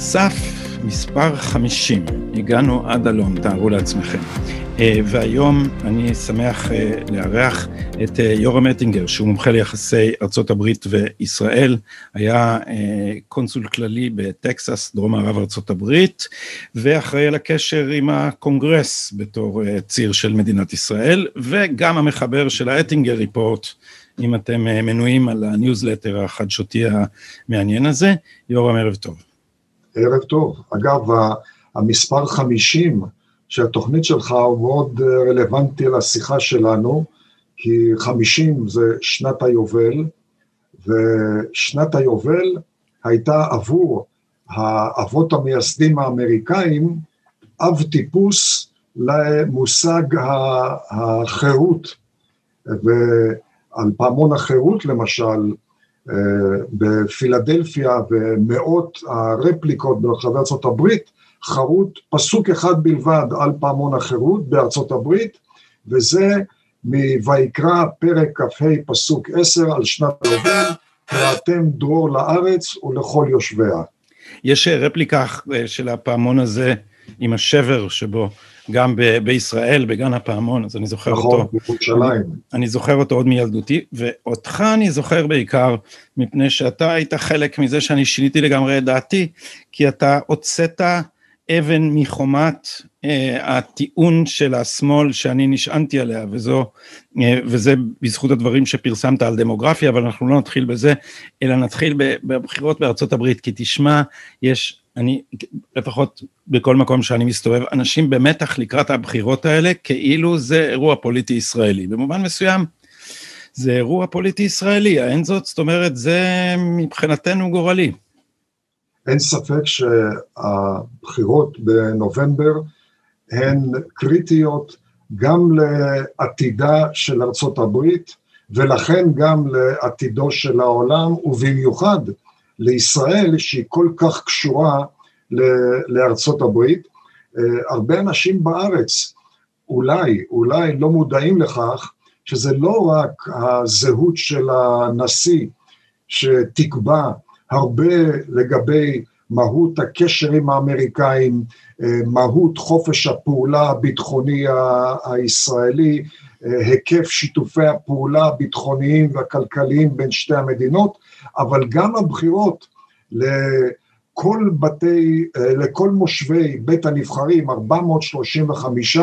סף מספר 50, הגענו עד הלום, תארו לעצמכם. אה, והיום אני שמח אה, לארח את אה, יורם אטינגר, שהוא מומחה ליחסי ארה"ב וישראל, היה קונסול כללי בטקסס, דרום מערב ארה"ב, ואחראי על הקשר עם הקונגרס בתור ציר של מדינת ישראל, וגם המחבר של ה Ettinger Report. אם אתם מנויים על הניוזלטר החדשותי המעניין הזה. יורם, ערב טוב. ערב טוב. אגב, המספר 50 שהתוכנית שלך הוא מאוד אה, רלוונטי לשיחה שלנו, כי 50 זה שנת היובל, ושנת היובל הייתה עבור האבות המייסדים האמריקאים אב טיפוס למושג החירות. ועל פעמון החירות למשל, בפילדלפיה ומאות הרפליקות ברחבי ארה"ב, חרוט פסוק אחד בלבד על פעמון החירות בארצות הברית, וזה מויקרא פרק כ"ה פסוק עשר על שנת היובל, ואתם דרור לארץ ולכל יושביה. יש רפליקה של הפעמון הזה עם השבר שבו גם ב- בישראל, בגן הפעמון, אז אני זוכר נכון, אותו. נכון, בירושלים. אני, זוכר אותו עוד מילדותי, ואותך אני זוכר בעיקר מפני שאתה היית חלק מזה שאני שיניתי לגמרי את דעתי, כי אתה הוצאת אבן מחומת אה, הטיעון של השמאל שאני נשענתי עליה, וזו, אה, וזה בזכות הדברים שפרסמת על דמוגרפיה, אבל אנחנו לא נתחיל בזה, אלא נתחיל בבחירות בארצות הברית, כי תשמע, יש, אני, לפחות בכל מקום שאני מסתובב, אנשים במתח לקראת הבחירות האלה, כאילו זה אירוע פוליטי ישראלי. במובן מסוים, זה אירוע פוליטי ישראלי, האין זאת? זאת אומרת, זה מבחינתנו גורלי. אין ספק שהבחירות בנובמבר הן קריטיות גם לעתידה של ארצות הברית ולכן גם לעתידו של העולם ובמיוחד לישראל שהיא כל כך קשורה לארצות הברית. הרבה אנשים בארץ אולי, אולי לא מודעים לכך שזה לא רק הזהות של הנשיא שתקבע הרבה לגבי מהות הקשר עם האמריקאים, אה, מהות חופש הפעולה הביטחוני הישראלי, אה, היקף שיתופי הפעולה הביטחוניים והכלכליים בין שתי המדינות, אבל גם הבחירות לכל בתי, אה, לכל מושבי בית הנבחרים, 435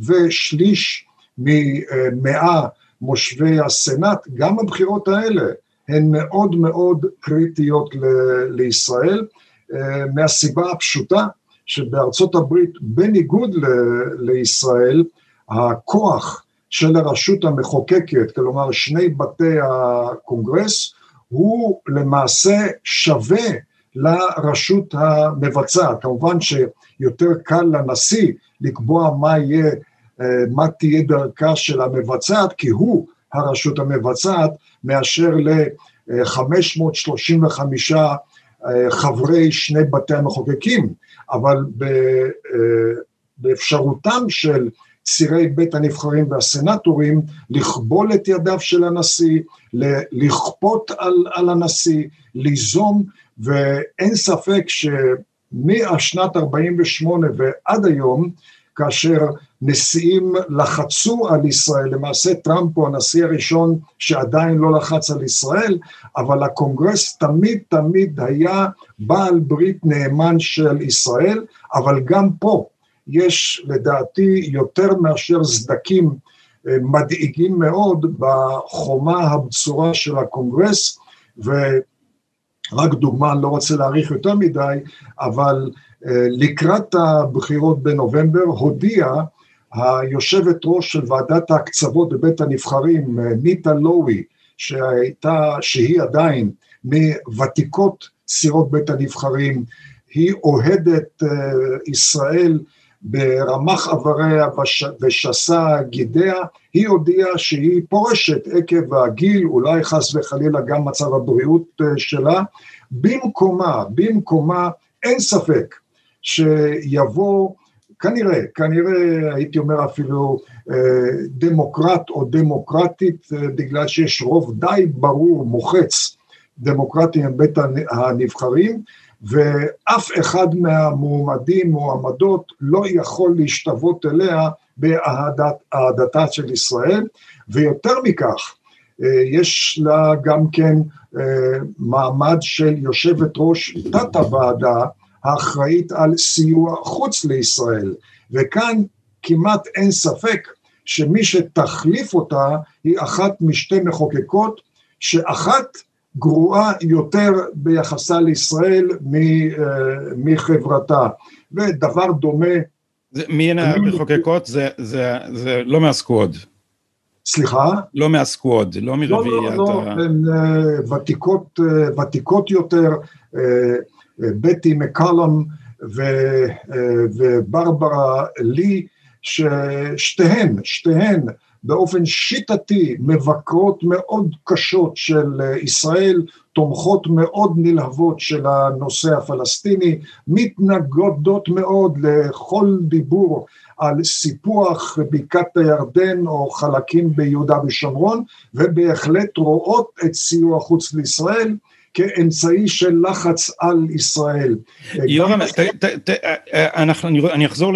ושליש ממאה מושבי הסנאט, גם הבחירות האלה הן מאוד מאוד קריטיות ל- לישראל, אה, מהסיבה הפשוטה שבארצות הברית, בניגוד ל- לישראל, הכוח של הרשות המחוקקת, כלומר שני בתי הקונגרס, הוא למעשה שווה לרשות המבצעת. כמובן שיותר קל לנשיא לקבוע מה יהיה, אה, מה תהיה דרכה של המבצעת, כי הוא הרשות המבצעת, מאשר ל-535 אה, חברי שני בתי המחוקקים, אבל אה, באפשרותם של צירי בית הנבחרים והסנטורים לכבול את ידיו של הנשיא, לכפות על, על הנשיא, ליזום, ואין ספק שמהשנת 48' ועד היום, כאשר נשיאים לחצו על ישראל, למעשה טראמפ הוא הנשיא הראשון שעדיין לא לחץ על ישראל, אבל הקונגרס תמיד תמיד היה בעל ברית נאמן של ישראל, אבל גם פה יש לדעתי יותר מאשר סדקים אה, מדאיגים מאוד בחומה הבצורה של הקונגרס, ורק דוגמה, אני לא רוצה להאריך יותר מדי, אבל אה, לקראת הבחירות בנובמבר הודיע היושבת ראש של ועדת ההקצבות בבית הנבחרים, ניטה לואי, שהייתה, שהיא עדיין מוותיקות סירות בית הנבחרים, היא אוהדת ישראל ברמח אבריה ושסה גידיה, היא הודיעה שהיא פורשת עקב הגיל, אולי חס וחלילה גם מצב הבריאות uh, שלה, במקומה, במקומה אין ספק שיבוא כנראה, כנראה הייתי אומר אפילו אה, דמוקרט או דמוקרטית, אה, בגלל שיש רוב די ברור, מוחץ, דמוקרטי עם בית הנבחרים, ואף אחד מהמועמדים, מועמדות, לא יכול להשתוות אליה באהדתה של ישראל, ויותר מכך, אה, יש לה גם כן אה, מעמד של יושבת ראש תת הוועדה האחראית על סיוע חוץ לישראל, וכאן כמעט אין ספק שמי שתחליף אותה היא אחת משתי מחוקקות, שאחת גרועה יותר ביחסה לישראל אה, מחברתה, ודבר דומה. זה, מי הן המחוקקות? זה, זה, זה לא מהסקווד. סליחה? לא מהסקווד, לא מרביעיית לא, לא, לא, הן uh, ותיקות, uh, ותיקות יותר, בטי מקלום וברברה לי, ששתיהן, שתיהן באופן שיטתי מבקרות מאוד קשות של ישראל, תומכות מאוד נלהבות של הנושא הפלסטיני, מתנגדות מאוד לכל דיבור על סיפוח בקעת הירדן או חלקים ביהודה ושומרון, ובהחלט רואות את סיוע חוץ לישראל כאמצעי של לחץ על ישראל. יורם, אני אחזור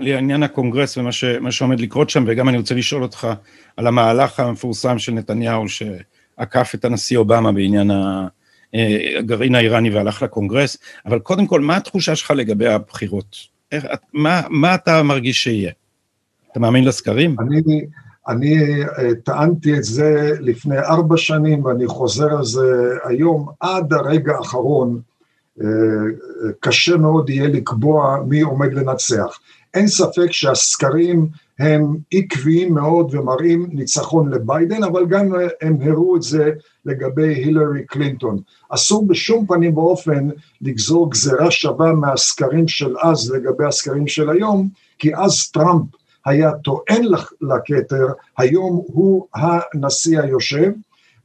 לעניין הקונגרס ומה שעומד לקרות שם, וגם אני רוצה לשאול אותך על המהלך המפורסם של נתניהו שעקף את הנשיא אובמה בעניין הגרעין האיראני והלך לקונגרס, אבל קודם כל, מה התחושה שלך לגבי הבחירות? איך, מה, מה אתה מרגיש שיהיה? אתה מאמין לסקרים? אני, אני אה, טענתי את זה לפני ארבע שנים ואני חוזר על זה היום, עד הרגע האחרון אה, קשה מאוד יהיה לקבוע מי עומד לנצח. אין ספק שהסקרים הם עקביים מאוד ומראים ניצחון לביידן, אבל גם הם הראו את זה לגבי הילרי קלינטון. אסור בשום פנים ואופן לגזור גזירה שווה מהסקרים של אז לגבי הסקרים של היום, כי אז טראמפ היה טוען לכתר, היום הוא הנשיא היושב,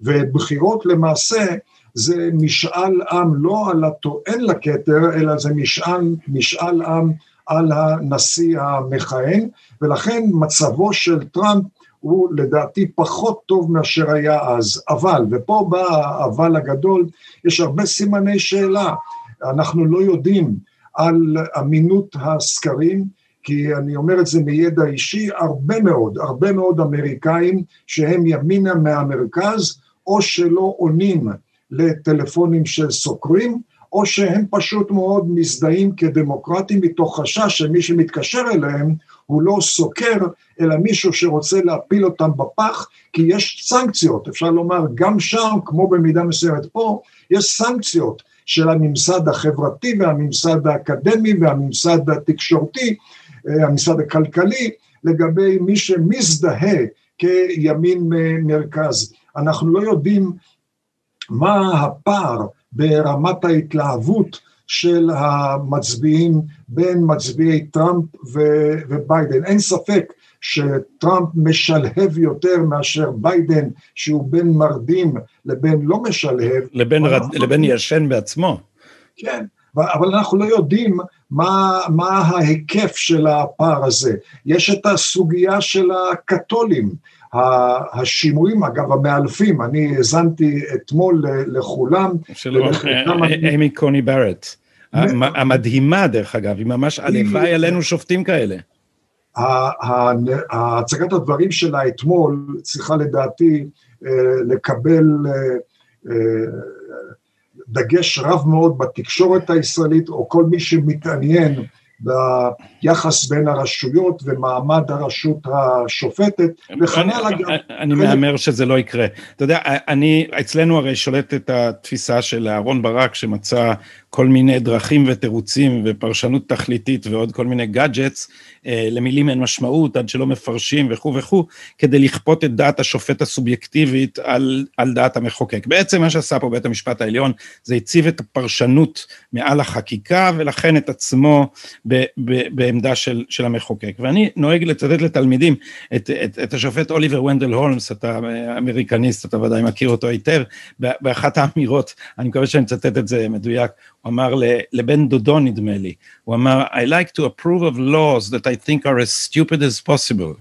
ובחירות למעשה זה משאל עם לא על הטוען לכתר, אלא זה משאל, משאל עם על הנשיא המכהן, ולכן מצבו של טראמפ הוא לדעתי פחות טוב מאשר היה אז. אבל, ופה בא האבל הגדול, יש הרבה סימני שאלה. אנחנו לא יודעים על אמינות הסקרים, כי אני אומר את זה מידע אישי, הרבה מאוד, הרבה מאוד אמריקאים שהם ימינה מהמרכז, או שלא עונים לטלפונים של סוקרים, או שהם פשוט מאוד מזדהים כדמוקרטים מתוך חשש שמי שמתקשר אליהם הוא לא סוקר, אלא מישהו שרוצה להפיל אותם בפח, כי יש סנקציות, אפשר לומר גם שם, כמו במידה מסוימת פה, יש סנקציות של הממסד החברתי והממסד האקדמי והממסד התקשורתי, אה, הממסד הכלכלי, לגבי מי שמזדהה כימין מרכז. אנחנו לא יודעים מה הפער ברמת ההתלהבות של המצביעים בין מצביעי טראמפ וביידן. אין ספק שטראמפ משלהב יותר מאשר ביידן, שהוא בין מרדים לבין לא משלהב. לבין, רד... לבין ישן בעצמו. כן, אבל אנחנו לא יודעים מה, מה ההיקף של הפער הזה. יש את הסוגיה של הקתולים. השימועים, אגב, המאלפים, אני האזנתי אתמול לכולם. שלום, אמי קוני ברט. המדהימה, דרך אגב, היא ממש הלוואי עלינו שופטים כאלה. הצגת הדברים שלה אתמול צריכה לדעתי אה, לקבל אה, אה, דגש רב מאוד בתקשורת הישראלית, או כל מי שמתעניין ביחס בין הרשויות ומעמד הרשות השופטת, וכן הלאה גם. אני מהמר שזה לא יקרה. אתה יודע, אני, אצלנו הרי שולטת התפיסה של אהרן ברק, שמצא כל מיני דרכים ותירוצים ופרשנות תכליתית ועוד כל מיני gadgets, אה, למילים אין משמעות עד שלא מפרשים וכו' וכו', כדי לכפות את דעת השופט הסובייקטיבית על, על דעת המחוקק. בעצם מה שעשה פה בית המשפט העליון זה הציב את הפרשנות מעל החקיקה ולכן את עצמו ב, ב, בעמדה של, של המחוקק. ואני נוהג לצטט לתלמידים את, את, את השופט אוליבר ונדל הולמס, אתה אמריקניסט, אתה ודאי מכיר אותו היטב, באחת האמירות, אני מקווה שאני מצטט את זה מדויק, הוא אמר לבן דודו נדמה לי, הוא אמר I like to approve of laws that I think are as stupid as possible.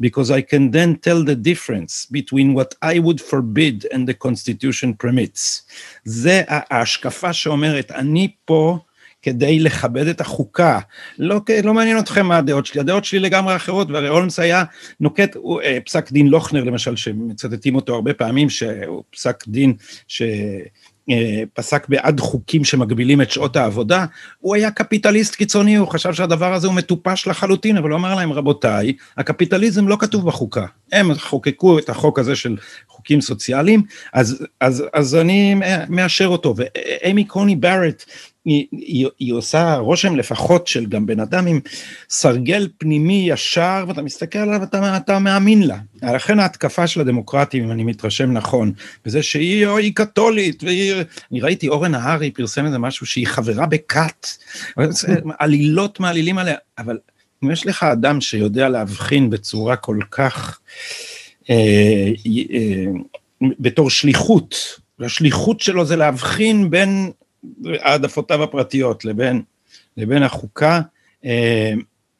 because I can then tell the difference between what I would forbid and the constitution permits. זה ההשקפה שאומרת, אני פה כדי לכבד את החוקה. לא, לא מעניין אתכם מה הדעות שלי, הדעות שלי לגמרי אחרות, והרי הולמס היה נוקט, הוא, אה, פסק דין לוכנר למשל, שמצטטים אותו הרבה פעמים, שהוא פסק דין ש... אה, פסק בעד חוקים שמגבילים את שעות העבודה, הוא היה קפיטליסט קיצוני, הוא חשב שהדבר הזה הוא מטופש לחלוטין, אבל הוא אמר להם, רבותיי, הקפיטליזם לא כתוב בחוקה. הם חוקקו את החוק הזה של חוקים סוציאליים, אז, אז, אז אני מאשר אותו. ואמי קוני בארט, היא, היא, היא עושה רושם לפחות של גם בן אדם עם סרגל פנימי ישר, ואתה מסתכל עליו ואתה אתה מאמין לה. לכן ההתקפה של הדמוקרטים, אם אני מתרשם נכון, וזה שהיא או היא קתולית, והיא... אני ראיתי אורן נהרי פרסם איזה משהו שהיא חברה בכת, עלילות מעלילים עליה, אבל אם יש לך אדם שיודע להבחין בצורה כל כך, אה, אה, בתור שליחות, והשליחות שלו זה להבחין בין העדפותיו הפרטיות לבין, לבין החוקה, אה,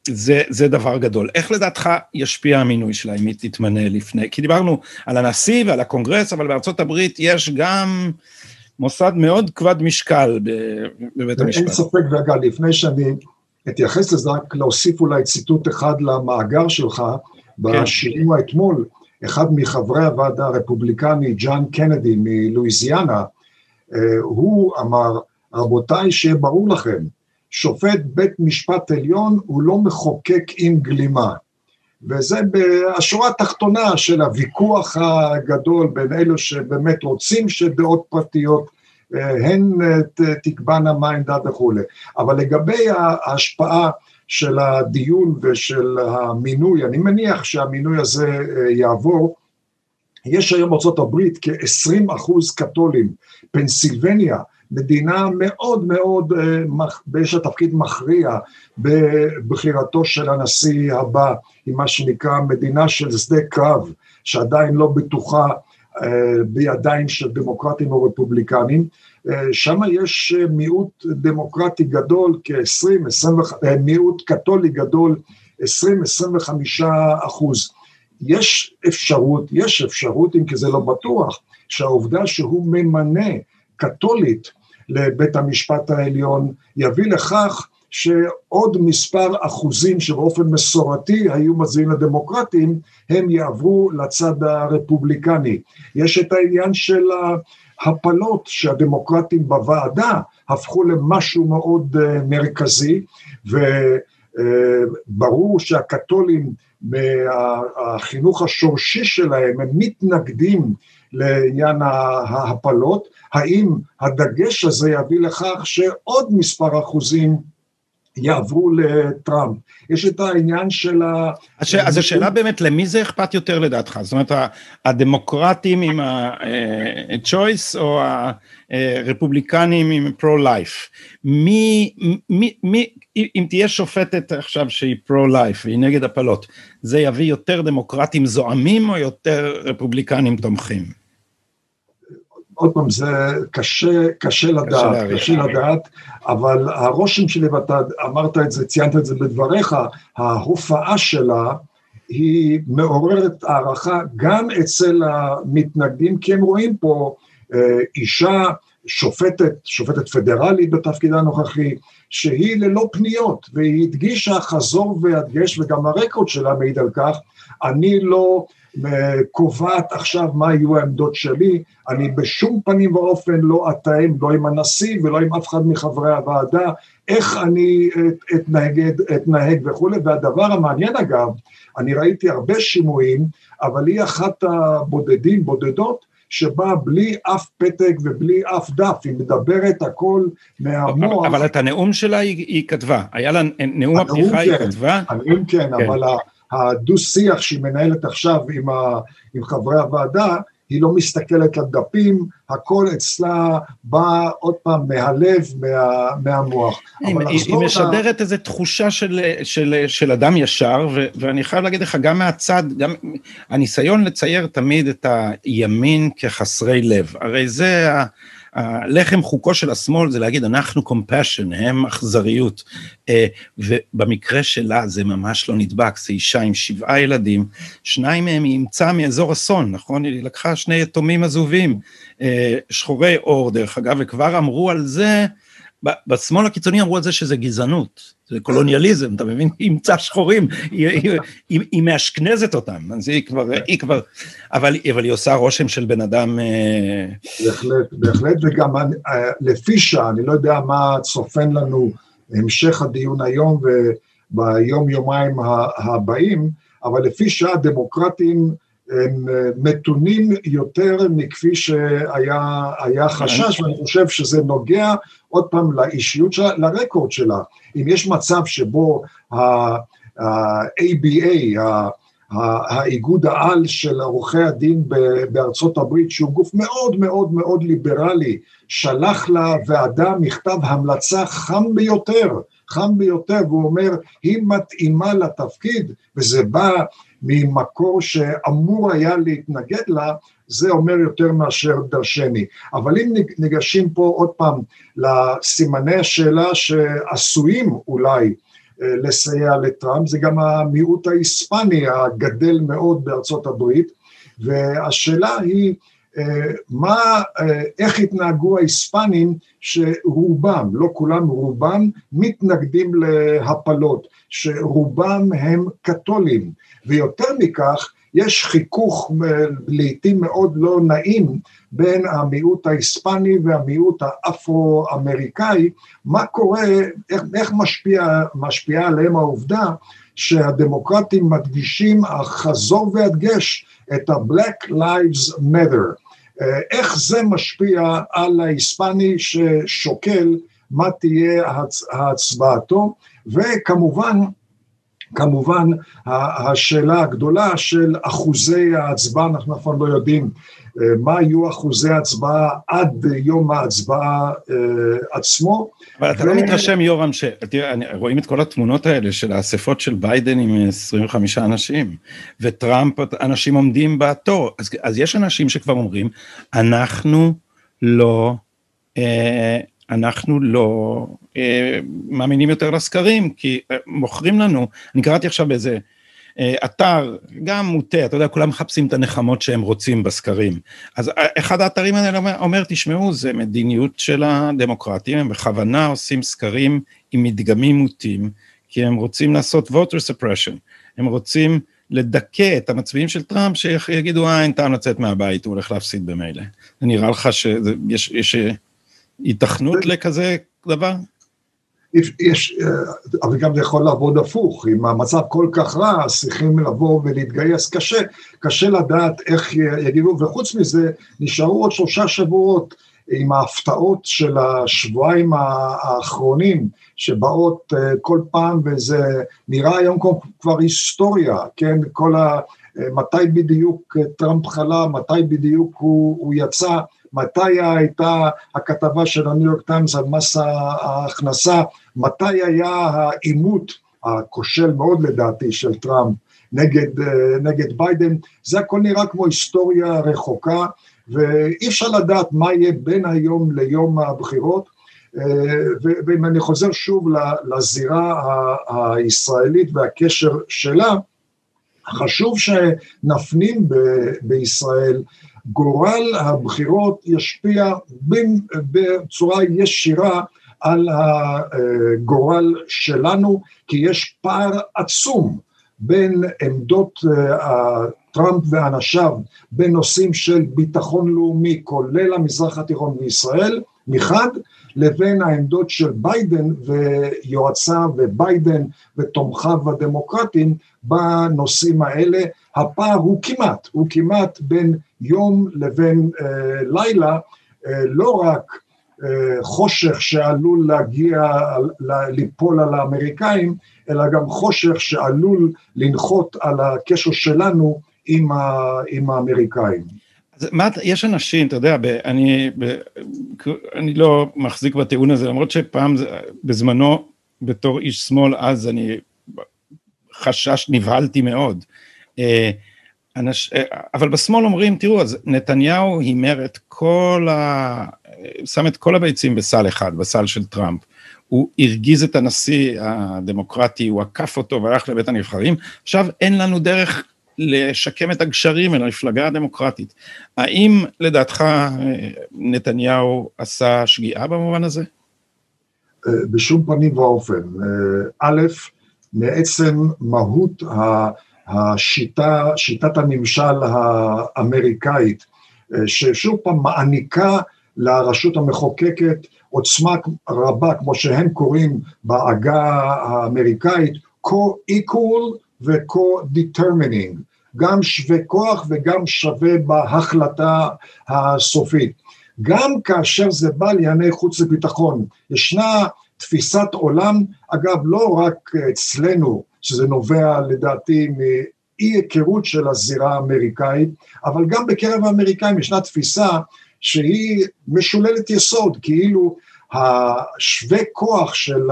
זה, זה דבר גדול. איך לדעתך ישפיע המינוי שלה אם היא תתמנה לפני? כי דיברנו על הנשיא ועל הקונגרס, אבל בארצות הברית יש גם מוסד מאוד כבד משקל בבית המשפט. אין ספק, ואגב, לפני שאני אתייחס לזה, רק להוסיף אולי ציטוט אחד למאגר שלך, כן. בשימוע אתמול, אחד מחברי הוועדה הרפובליקני, ג'אן קנדי מלואיזיאנה, הוא אמר, רבותיי, שיהיה ברור לכם, שופט בית משפט עליון הוא לא מחוקק עם גלימה. וזה השורה התחתונה של הוויכוח הגדול בין אלו שבאמת רוצים שדעות פרטיות אה, הן אה, תקבענה מה העמדה וכולי. אבל לגבי ההשפעה של הדיון ושל המינוי, אני מניח שהמינוי הזה יעבור, יש היום ארה"ב כ-20 אחוז קתולים, פנסילבניה, מדינה מאוד מאוד, אה, יש לה תפקיד מכריע בבחירתו של הנשיא הבא, היא מה שנקרא מדינה של שדה קרב, שעדיין לא בטוחה אה, בידיים של דמוקרטים או רפובליקנים, אה, שם יש מיעוט דמוקרטי גדול, כ-20, מיעוט קתולי גדול, 20-25 אחוז. יש אפשרות, יש אפשרות, אם כי זה לא בטוח, שהעובדה שהוא ממנה קתולית לבית המשפט העליון יביא לכך שעוד מספר אחוזים שבאופן מסורתי היו מצביעים לדמוקרטים, הם יעברו לצד הרפובליקני. יש את העניין של ההפלות שהדמוקרטים בוועדה הפכו למשהו מאוד אה, מרכזי, וברור אה, שהקתולים מהחינוך השורשי שלהם, הם מתנגדים לעניין ההפלות, האם הדגש הזה יביא לכך שעוד מספר אחוזים יעברו לטראמפ. יש את העניין של ה... אז השאלה באמת, למי זה אכפת יותר לדעתך? זאת אומרת, הדמוקרטים עם ה-choice או הרפובליקנים עם pro-life? מי, מי, מי, אם תהיה שופטת עכשיו שהיא פרו-לייף והיא נגד הפלות, זה יביא יותר דמוקרטים זועמים או יותר רפובליקנים תומכים? עוד פעם, זה קשה, קשה לדעת, קשה לדעת, אבל הרושם שלי, ואתה אמרת את זה, ציינת את זה בדבריך, ההופעה שלה היא מעוררת הערכה גם אצל המתנגדים, כי הם רואים פה אה, אישה שופטת, שופטת פדרלית בתפקידה הנוכחי, שהיא ללא פניות, והיא הדגישה חזור והדגש, וגם הרקורד שלה מעיד על כך, אני לא קובעת עכשיו מה יהיו העמדות שלי, אני בשום פנים ואופן לא אתאם, לא עם הנשיא ולא עם אף אחד מחברי הוועדה, איך אני אתנהג, אתנהג וכולי, והדבר המעניין אגב, אני ראיתי הרבה שימועים, אבל היא אחת הבודדים, בודדות, שבאה בלי אף פתק ובלי אף דף, היא מדברת הכל מהמוח. אבל את הנאום שלה היא, היא כתבה, היה לה נאום הפתיחה כן, היא כתבה? הנאום כן, כן. אבל הדו-שיח שהיא מנהלת עכשיו עם, ה, עם חברי הוועדה, היא לא מסתכלת על דפים, הכל אצלה בא עוד פעם מהלב, מה, מהמוח. היא, היא משדרת ה... איזו תחושה של, של, של אדם ישר, ו, ואני חייב להגיד לך, גם מהצד, גם הניסיון לצייר תמיד את הימין כחסרי לב, הרי זה הלחם חוקו של השמאל זה להגיד אנחנו compassion, הם אכזריות. אה, ובמקרה שלה זה ממש לא נדבק, זה אישה עם שבעה ילדים, שניים מהם היא אימצה מאזור אסון, נכון? היא לקחה שני יתומים עזובים, אה, שחורי עור דרך אגב, וכבר אמרו על זה, בשמאל הקיצוני אמרו על זה שזה גזענות, זה קולוניאליזם, אתה מבין? היא אימצה שחורים, היא, מאשכנזת אותם, אז היא כבר, היא כבר, אבל, היא עושה רושם של בן אדם... אה, בהחלט, בהחלט, וגם אה, לפי שעה, אני לא יודע מה צופן לנו המשך הדיון היום וביום יומיים הבאים, אבל לפי שעה דמוקרטים הם אה, מתונים יותר מכפי שהיה חשש, ואני חושב שזה נוגע עוד פעם לאישיות שלה, לרקורד שלה. אם יש מצב שבו ה-ABA, האיגוד העל של עורכי הדין בארצות הברית, שהוא גוף מאוד מאוד מאוד ליברלי, שלח לוועדה מכתב המלצה חם ביותר, חם ביותר, והוא אומר, היא מתאימה לתפקיד, וזה בא ממקור שאמור היה להתנגד לה, זה אומר יותר מאשר דרשני. אבל אם ניגשים פה עוד פעם לסימני השאלה שעשויים אולי אה, לסייע לטראמפ, זה גם המיעוט ההיספני הגדל מאוד בארצות הברית, והשאלה היא אה, מה, אה, איך התנהגו ההיספנים שרובם, לא כולם, רובם מתנגדים להפלות, שרובם הם קתולים, ויותר מכך יש חיכוך לעיתים מאוד לא נעים בין המיעוט ההיספני והמיעוט האפרו-אמריקאי, מה קורה, איך, איך משפיע, משפיעה עליהם העובדה שהדמוקרטים מדגישים חזור והדגש את ה-Black Lives Matter. איך זה משפיע על ההיספני ששוקל מה תהיה הצבעתו, וכמובן כמובן השאלה הגדולה של אחוזי ההצבעה, אנחנו אף פעם לא יודעים אה, מה יהיו אחוזי ההצבעה עד יום ההצבעה אה, עצמו. אבל אתה לא מתרשם יורם, רואים את כל התמונות האלה של האספות של ביידן עם 25 אנשים, וטראמפ, אנשים עומדים בתור, אז, אז יש אנשים שכבר אומרים, אנחנו לא... אה, אנחנו לא אה, מאמינים יותר לסקרים, כי אה, מוכרים לנו, אני קראתי עכשיו באיזה אה, אתר, גם מוטה, אתה יודע, כולם מחפשים את הנחמות שהם רוצים בסקרים. אז אה, אחד האתרים האלה אומר, אומר, תשמעו, זה מדיניות של הדמוקרטים, הם בכוונה עושים סקרים עם מדגמים מוטים, כי הם רוצים לעשות voter suppression, הם רוצים לדכא את המצביעים של טראמפ שיגידו, אה, אין טעם לצאת מהבית, הוא הולך להפסיד במילא. זה נראה לך שיש... יש, היתכנות לכזה דבר? יש, אה, אבל גם זה יכול לעבוד הפוך, אם המצב כל כך רע, צריכים לבוא ולהתגייס. קשה, קשה לדעת איך יגידו, וחוץ מזה, נשארו עוד שלושה שבועות עם ההפתעות של השבועיים האחרונים, שבאות אה, כל פעם, וזה נראה היום כבר היסטוריה, כן, כל ה... אה, מתי בדיוק טראמפ חלה, מתי בדיוק הוא, הוא יצא, מתי הייתה הכתבה של הניו יורק טיימס על מס ההכנסה, מתי היה העימות הכושל מאוד לדעתי של טראמפ נגד, אה, נגד ביידן, זה הכל נראה כמו היסטוריה רחוקה ואי אפשר לדעת מה יהיה בין היום ליום הבחירות. אה, ואם אני חוזר שוב לזירה הישראלית והקשר שלה, חשוב שנפנים בישראל גורל הבחירות ישפיע בצורה ישירה על הגורל שלנו, כי יש פער עצום בין עמדות אה, טראמפ ואנשיו בנושאים של ביטחון לאומי, כולל המזרח התיכון וישראל, מחד, לבין העמדות של ביידן ויועציו וביידן ותומכיו הדמוקרטיים בנושאים האלה. הפער הוא כמעט, הוא כמעט בין יום לבין אה, לילה, אה, לא רק אה, חושך שעלול להגיע, ליפול על האמריקאים, אלא גם חושך שעלול לנחות על הקשר שלנו עם, ה, עם האמריקאים. אז מה, יש אנשים, אתה יודע, ב, אני, ב, אני לא מחזיק בטיעון הזה, למרות שפעם, בזמנו, בתור איש שמאל, אז אני חשש, נבהלתי מאוד. אה, אנש, אה, אבל בשמאל אומרים, תראו, אז נתניהו הימר את כל שם את כל הביצים בסל אחד, בסל של טראמפ. הוא הרגיז את הנשיא הדמוקרטי, הוא עקף אותו והלך לבית הנבחרים, עכשיו אין לנו דרך לשקם את הגשרים אל המפלגה הדמוקרטית. האם לדעתך נתניהו עשה שגיאה במובן הזה? בשום פנים ואופן. א', מעצם מהות השיטה, שיטת הממשל האמריקאית, ששוב פעם מעניקה לרשות המחוקקת עוצמה רבה, כמו שהם קוראים בעגה האמריקאית, co-equal ו-co-determining, גם שווה כוח וגם שווה בהחלטה הסופית. גם כאשר זה בא לענייני חוץ וביטחון, ישנה תפיסת עולם, אגב לא רק אצלנו, שזה נובע לדעתי מאי היכרות של הזירה האמריקאית, אבל גם בקרב האמריקאים ישנה תפיסה שהיא משוללת יסוד, כאילו השווה כוח של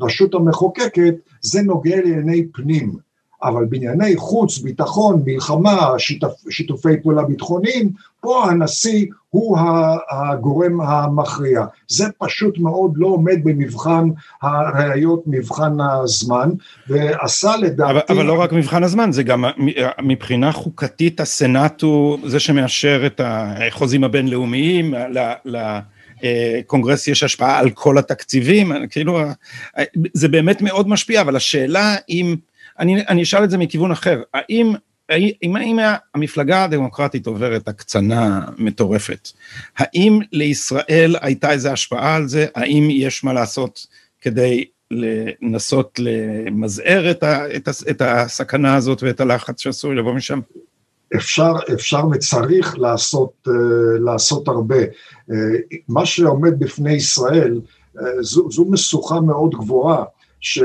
הרשות המחוקקת זה נוגע לענייני פנים. אבל בענייני חוץ, ביטחון, מלחמה, שיתופ, שיתופי פעולה ביטחוניים, פה הנשיא הוא הגורם המכריע. זה פשוט מאוד לא עומד במבחן הראיות, מבחן הזמן, ועשה לדעתי... אבל, אבל לא רק מבחן הזמן, זה גם מבחינה חוקתית הסנאט הוא זה שמאשר את החוזים הבינלאומיים, ל... ל קונגרס יש השפעה על כל התקציבים, כאילו זה באמת מאוד משפיע, אבל השאלה אם אני, אני אשאל את זה מכיוון אחר, האם, האם, האם המפלגה הדמוקרטית עוברת הקצנה מטורפת, האם לישראל הייתה איזו השפעה על זה, האם יש מה לעשות כדי לנסות למזער את, ה, את, ה, את הסכנה הזאת ואת הלחץ שעשוי לבוא משם? אפשר, אפשר וצריך לעשות, לעשות הרבה. מה שעומד בפני ישראל, זו, זו משוכה מאוד גבוהה, ש...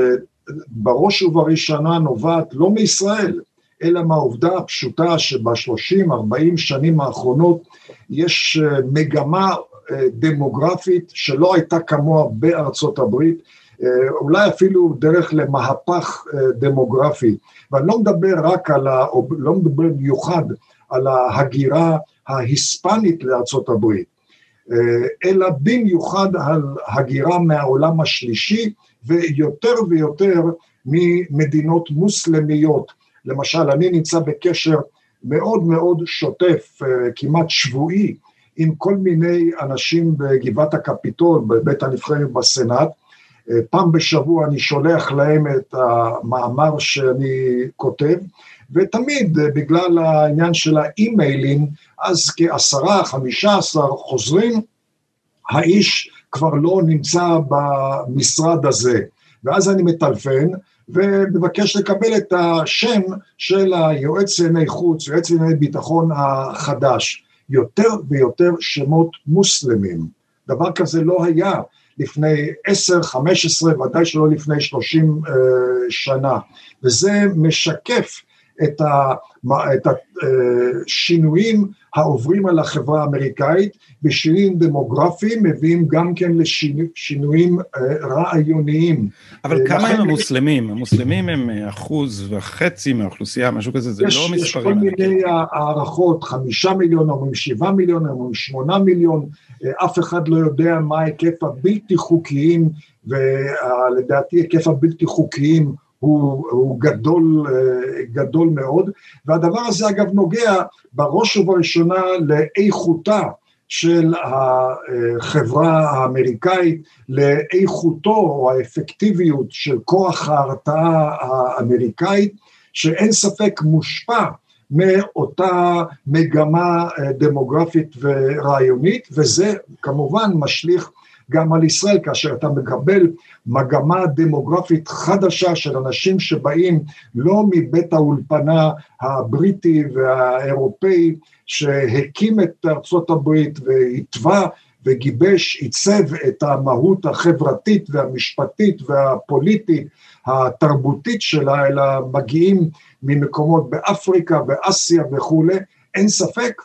בראש ובראשונה נובעת לא מישראל, אלא מהעובדה הפשוטה שבשלושים-ארבעים שנים האחרונות יש אה, מגמה אה, דמוגרפית שלא הייתה כמוה בארצות הברית, אה, אולי אפילו דרך למהפך דמוגרפי. ואני לא מדבר רק על, ה... לא מדבר במיוחד על ההגירה ההיספנית לארצות הברית, אלא במיוחד על הגירה מהעולם השלישי, ויותר ויותר ממדינות מוסלמיות. למשל, אני נמצא בקשר מאוד מאוד שוטף, אה, כמעט שבועי, עם כל מיני אנשים בגבעת הקפיטול, בבית הנבחרים בסנאט. אה, פעם בשבוע אני שולח להם את המאמר שאני כותב, ותמיד אה, בגלל העניין של האימיילים, אז כעשרה, חמישה עשר חוזרים, האיש כבר לא נמצא במשרד הזה. ואז אני מטלפן ומבקש לקבל את השם של היועץ לענייני חוץ, יועץ לענייני ביטחון החדש. יותר ויותר שמות מוסלמים. דבר כזה לא היה לפני עשר, חמש עשרה, ודאי שלא לפני שלושים uh, שנה. וזה משקף את, ה, את השינויים העוברים על החברה האמריקאית, ושינויים דמוגרפיים מביאים גם כן לשינויים אה, רעיוניים. אבל אה, כמה הם המוסלמים? המוסלמים הם אה, אחוז וחצי מהאוכלוסייה, משהו כזה, זה יש, לא מספרים. יש כל מיני הערכות, חמישה מיליון, אומרים שבעה מיליון, אומרים שמונה מיליון, אף אחד לא יודע מה היקף הבלתי חוקיים, ולדעתי היקף הבלתי חוקיים הוא, הוא גדול, אה, גדול מאוד, והדבר הזה אגב נוגע בראש ובראשונה לאיכותה של החברה האמריקאית, לאיכותו או האפקטיביות של כוח ההרתעה האמריקאית, שאין ספק מושפע מאותה מגמה אה, דמוגרפית ורעיונית, וזה כמובן משליך גם על ישראל, כאשר אתה מקבל מגמה דמוגרפית חדשה של אנשים שבאים לא מבית האולפנה הבריטי והאירופאי שהקים את ארצות הברית והתווה וגיבש, עיצב את המהות החברתית והמשפטית והפוליטית התרבותית שלה, אלא מגיעים ממקומות באפריקה, באסיה וכולי, אין ספק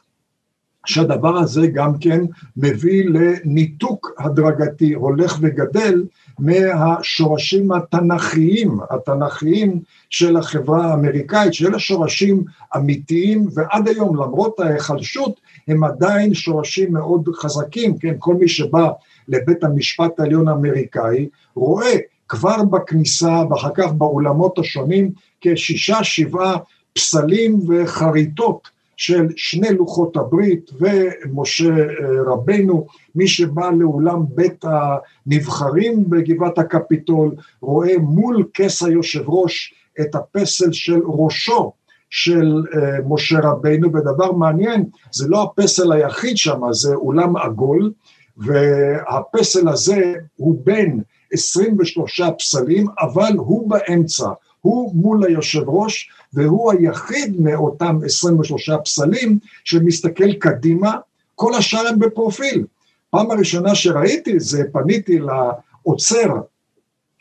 שהדבר הזה גם כן מביא לניתוק הדרגתי הולך וגדל מהשורשים התנ"כיים, התנ"כיים של החברה האמריקאית, שאלה שורשים אמיתיים, ועד היום למרות ההיחלשות הם עדיין שורשים מאוד חזקים, כן, כל מי שבא לבית המשפט העליון האמריקאי רואה כבר בכניסה ואחר כך באולמות השונים כשישה שבעה פסלים וחריטות של שני לוחות הברית ומשה אה, רבנו, מי שבא לאולם בית הנבחרים בגבעת הקפיטול רואה מול כס היושב ראש את הפסל של ראשו של אה, משה רבנו, ודבר מעניין, זה לא הפסל היחיד שם, זה אולם עגול, והפסל הזה הוא בין 23 פסלים, אבל הוא באמצע, הוא מול היושב ראש, והוא היחיד מאותם 23 פסלים שמסתכל קדימה, כל השאר הם בפרופיל. פעם הראשונה שראיתי את זה, פניתי לעוצר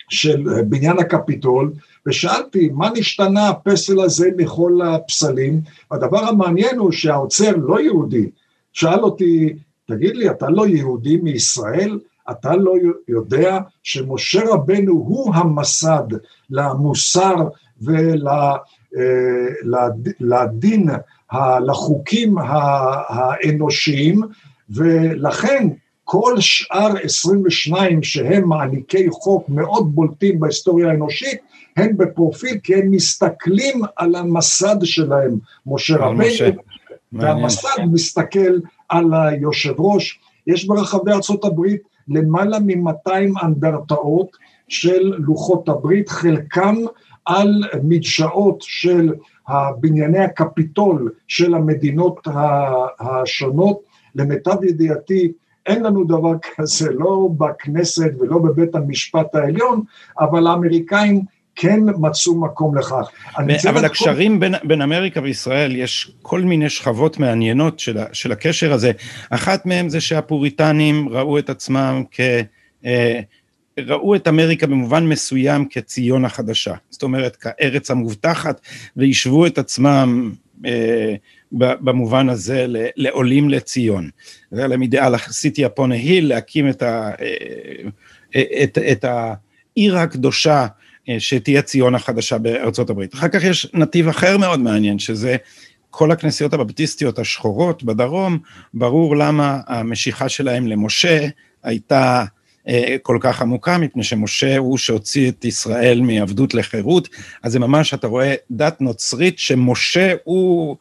של בניין הקפיטול, ושאלתי מה נשתנה הפסל הזה מכל הפסלים, הדבר המעניין הוא שהעוצר לא יהודי, שאל אותי, תגיד לי, אתה לא יהודי מישראל? אתה לא יודע שמשה רבנו הוא המסד למוסר ולדין, לחוקים האנושיים, ולכן כל שאר 22 שהם מעניקי חוק מאוד בולטים בהיסטוריה האנושית, הם בפרופיל כי הם מסתכלים על המסד שלהם, משה רבנו, והמסד מסתכל על היושב ראש. יש ברחבי ארצות הברית למעלה מ-200 אנדרטאות של לוחות הברית, חלקם על מדשאות של בנייני הקפיטול של המדינות השונות. למיטב ידיעתי, אין לנו דבר כזה, לא בכנסת ולא בבית המשפט העליון, אבל האמריקאים כן מצאו מקום לכך. אבל הקשרים בין, בין אמריקה וישראל, יש כל מיני שכבות מעניינות של, של הקשר הזה. אחת מהן זה שהפוריטנים ראו את עצמם כ... אה, ראו את אמריקה במובן מסוים כציון החדשה, זאת אומרת כארץ המובטחת, והשוו את עצמם אה, במובן הזה לעולים לציון. זה היה להם אידאל, עשיתי אפונה היל להקים את, ה, אה, את, את העיר הקדושה אה, שתהיה ציון החדשה בארצות הברית. אחר כך יש נתיב אחר מאוד מעניין, שזה כל הכנסיות הבפטיסטיות השחורות בדרום, ברור למה המשיכה שלהם למשה הייתה אה, כל כך עמוקה, מפני שמשה הוא שהוציא את ישראל מעבדות לחירות, אז זה ממש, אתה רואה דת נוצרית שמשה הוא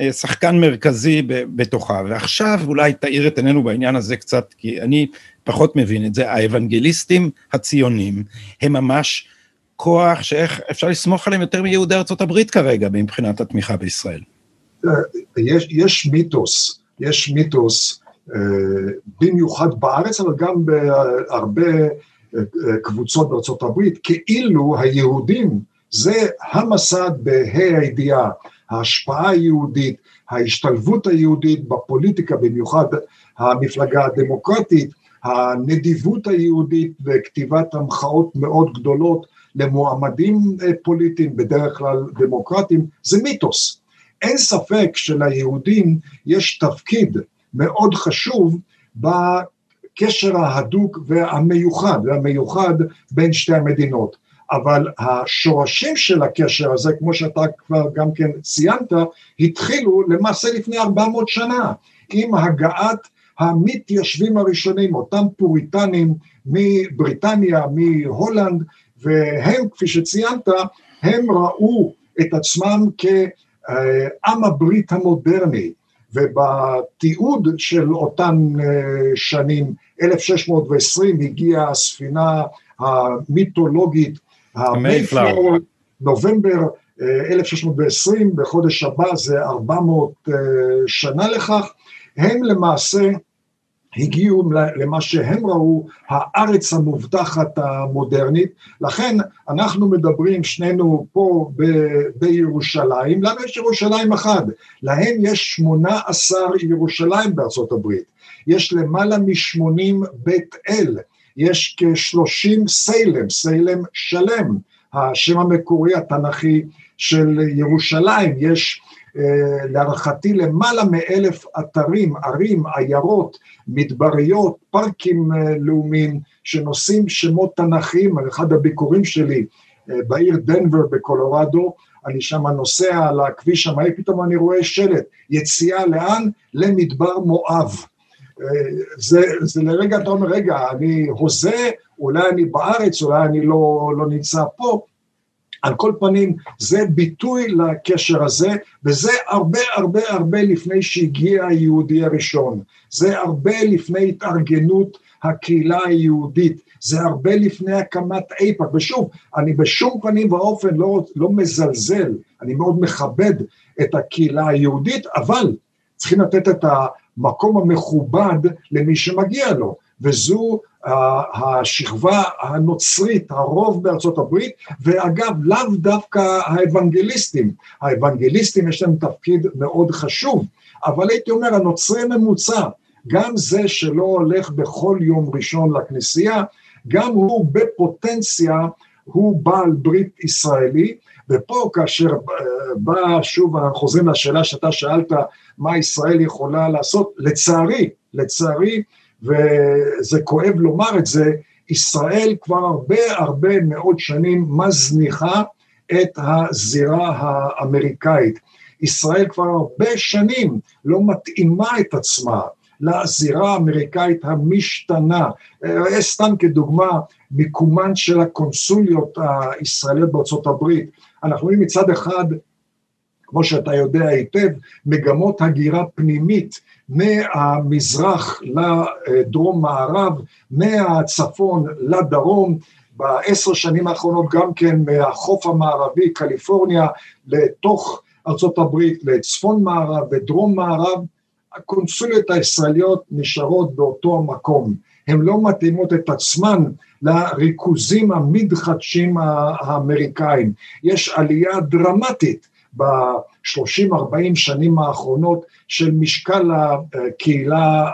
אה, שחקן מרכזי בתוכה, ועכשיו אולי תאיר את עינינו בעניין הזה קצת, כי אני פחות מבין את זה, האבנגליסטים הציונים הם ממש כוח שאיך אפשר לסמוך עליהם יותר מיהודי ארצות הברית כרגע מבחינת התמיכה בישראל. יש, יש מיתוס, יש מיתוס אה, במיוחד בארץ, אבל גם בהרבה אה, קבוצות בארצות הברית, כאילו היהודים זה המסד בה"א הידיעה, ההשפעה היהודית, ההשתלבות היהודית בפוליטיקה, במיוחד המפלגה הדמוקרטית, הנדיבות היהודית וכתיבת המחאות מאוד גדולות למועמדים אה, פוליטיים, בדרך כלל דמוקרטיים, זה מיתוס. אין ספק שליהודים יש תפקיד מאוד חשוב בקשר ההדוק והמיוחד, והמיוחד בין שתי המדינות. אבל השורשים של הקשר הזה, כמו שאתה כבר גם כן ציינת, התחילו למעשה לפני 400 שנה, עם הגעת המתיישבים הראשונים, אותם פוריטנים מבריטניה, מהולנד, והם, כפי שציינת, הם ראו את עצמם כעם הברית המודרני, ובתיעוד של אותן אה, שנים, 1620 הגיעה הספינה המיתולוגית, המייפלאור, נובמבר 1620, אה, בחודש הבא זה 400 אה, שנה לכך, הם למעשה הגיעו למה שהם ראו הארץ המובטחת המודרנית, לכן אנחנו מדברים שנינו פה ב- בירושלים, לנו יש ירושלים אחת, להם יש שמונה עשר ירושלים בארצות הברית, יש למעלה משמונים בית אל, יש כשלושים סיילם, סיילם שלם, השם המקורי התנ"כי של ירושלים, יש להערכתי למעלה מאלף אתרים, ערים, עיירות, מדבריות, פארקים לאומיים שנושאים שמות תנכיים, אחד הביקורים שלי בעיר דנבר בקולורדו, אני שם נוסע על הכביש המהיר, פתאום אני רואה שלט, יציאה לאן? למדבר מואב. זה, זה לרגע אתה אומר, רגע, אני הוזה, אולי אני בארץ, אולי אני לא, לא נמצא פה. על כל פנים, זה ביטוי לקשר הזה, וזה הרבה הרבה הרבה לפני שהגיע היהודי הראשון. זה הרבה לפני התארגנות הקהילה היהודית. זה הרבה לפני הקמת אייפאק, ושוב, אני בשום פנים ואופן לא, לא מזלזל, אני מאוד מכבד את הקהילה היהודית, אבל צריכים לתת את המקום המכובד למי שמגיע לו, וזו uh, השכבה הנוצרית, הרוב בארצות הברית, ואגב, לאו דווקא האוונגליסטים, האוונגליסטים יש להם תפקיד מאוד חשוב, אבל הייתי אומר, הנוצרי ממוצע, גם זה שלא הולך בכל יום ראשון לכנסייה, גם הוא בפוטנציה, הוא בעל ברית ישראלי, ופה כאשר אה, בא, שוב אנחנו חוזרים לשאלה שאתה שאלת, מה ישראל יכולה לעשות, לצערי, לצערי, וזה כואב לומר את זה, ישראל כבר הרבה הרבה מאוד שנים מזניחה את הזירה האמריקאית. ישראל כבר הרבה שנים לא מתאימה את עצמה לזירה האמריקאית המשתנה. אה, סתם כדוגמה, מיקומן של הקונסוליות הישראליות בארצות הברית. אנחנו רואים מצד אחד, כמו שאתה יודע היטב, מגמות הגירה פנימית מהמזרח לדרום מערב, מהצפון לדרום, בעשר שנים האחרונות גם כן מהחוף המערבי, קליפורניה, לתוך ארצות הברית, לצפון מערב ודרום מערב, הקונסוליות הישראליות נשארות באותו המקום, הן לא מתאימות את עצמן לריכוזים המתחדשים האמריקאים. יש עלייה דרמטית ב-30-40 שנים האחרונות של משקל הקהילה,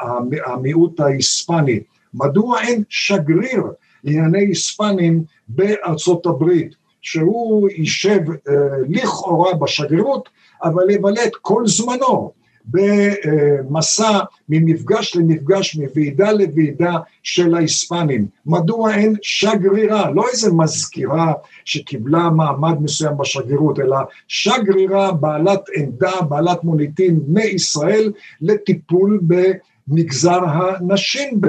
המיעוט ההיספני. מדוע אין שגריר לענייני היספנים בארצות הברית, שהוא יישב אה, לכאורה בשגרירות, אבל יבלה את כל זמנו במסע ממפגש למפגש, מוועידה לוועידה של ההיספנים. מדוע אין שגרירה, לא איזה מזכירה שקיבלה מעמד מסוים בשגרירות, אלא שגרירה בעלת עמדה, בעלת מוניטין מישראל לטיפול במגזר הנשים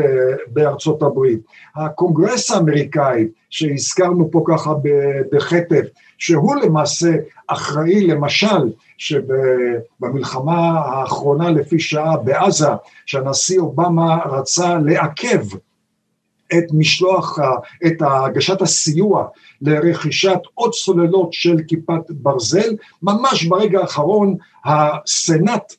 בארצות הברית. הקונגרס האמריקאי, שהזכרנו פה ככה בחטף, שהוא למעשה אחראי למשל שבמלחמה האחרונה לפי שעה בעזה, שהנשיא אובמה רצה לעכב את משלוח, את הגשת הסיוע לרכישת עוד סוללות של כיפת ברזל, ממש ברגע האחרון הסנאט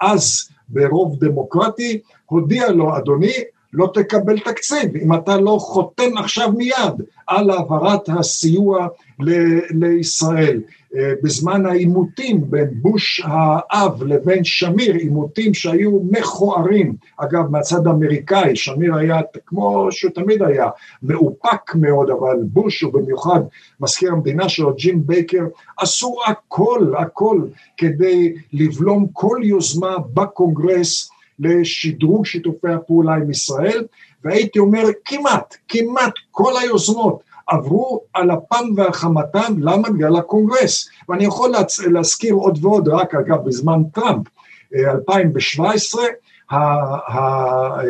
אז ברוב דמוקרטי הודיע לו אדוני לא תקבל תקציב אם אתה לא חותם עכשיו מיד על העברת הסיוע ל- לישראל. אה, בזמן העימותים בין בוש האב לבין שמיר, עימותים שהיו מכוערים, אגב מהצד האמריקאי, שמיר היה כמו שהוא תמיד היה, מאופק מאוד, אבל בוש ובמיוחד מזכיר המדינה שלו, ג'ים בייקר, עשו הכל, הכל כדי לבלום כל יוזמה בקונגרס לשדרוג שיתופי הפעולה עם ישראל, והייתי אומר כמעט, כמעט כל היוזמות עברו על אפם והחמתם, למה? בגלל הקונגרס. ואני יכול להצ... להזכיר עוד ועוד, רק אגב בזמן טראמפ, 2017, אה, אה,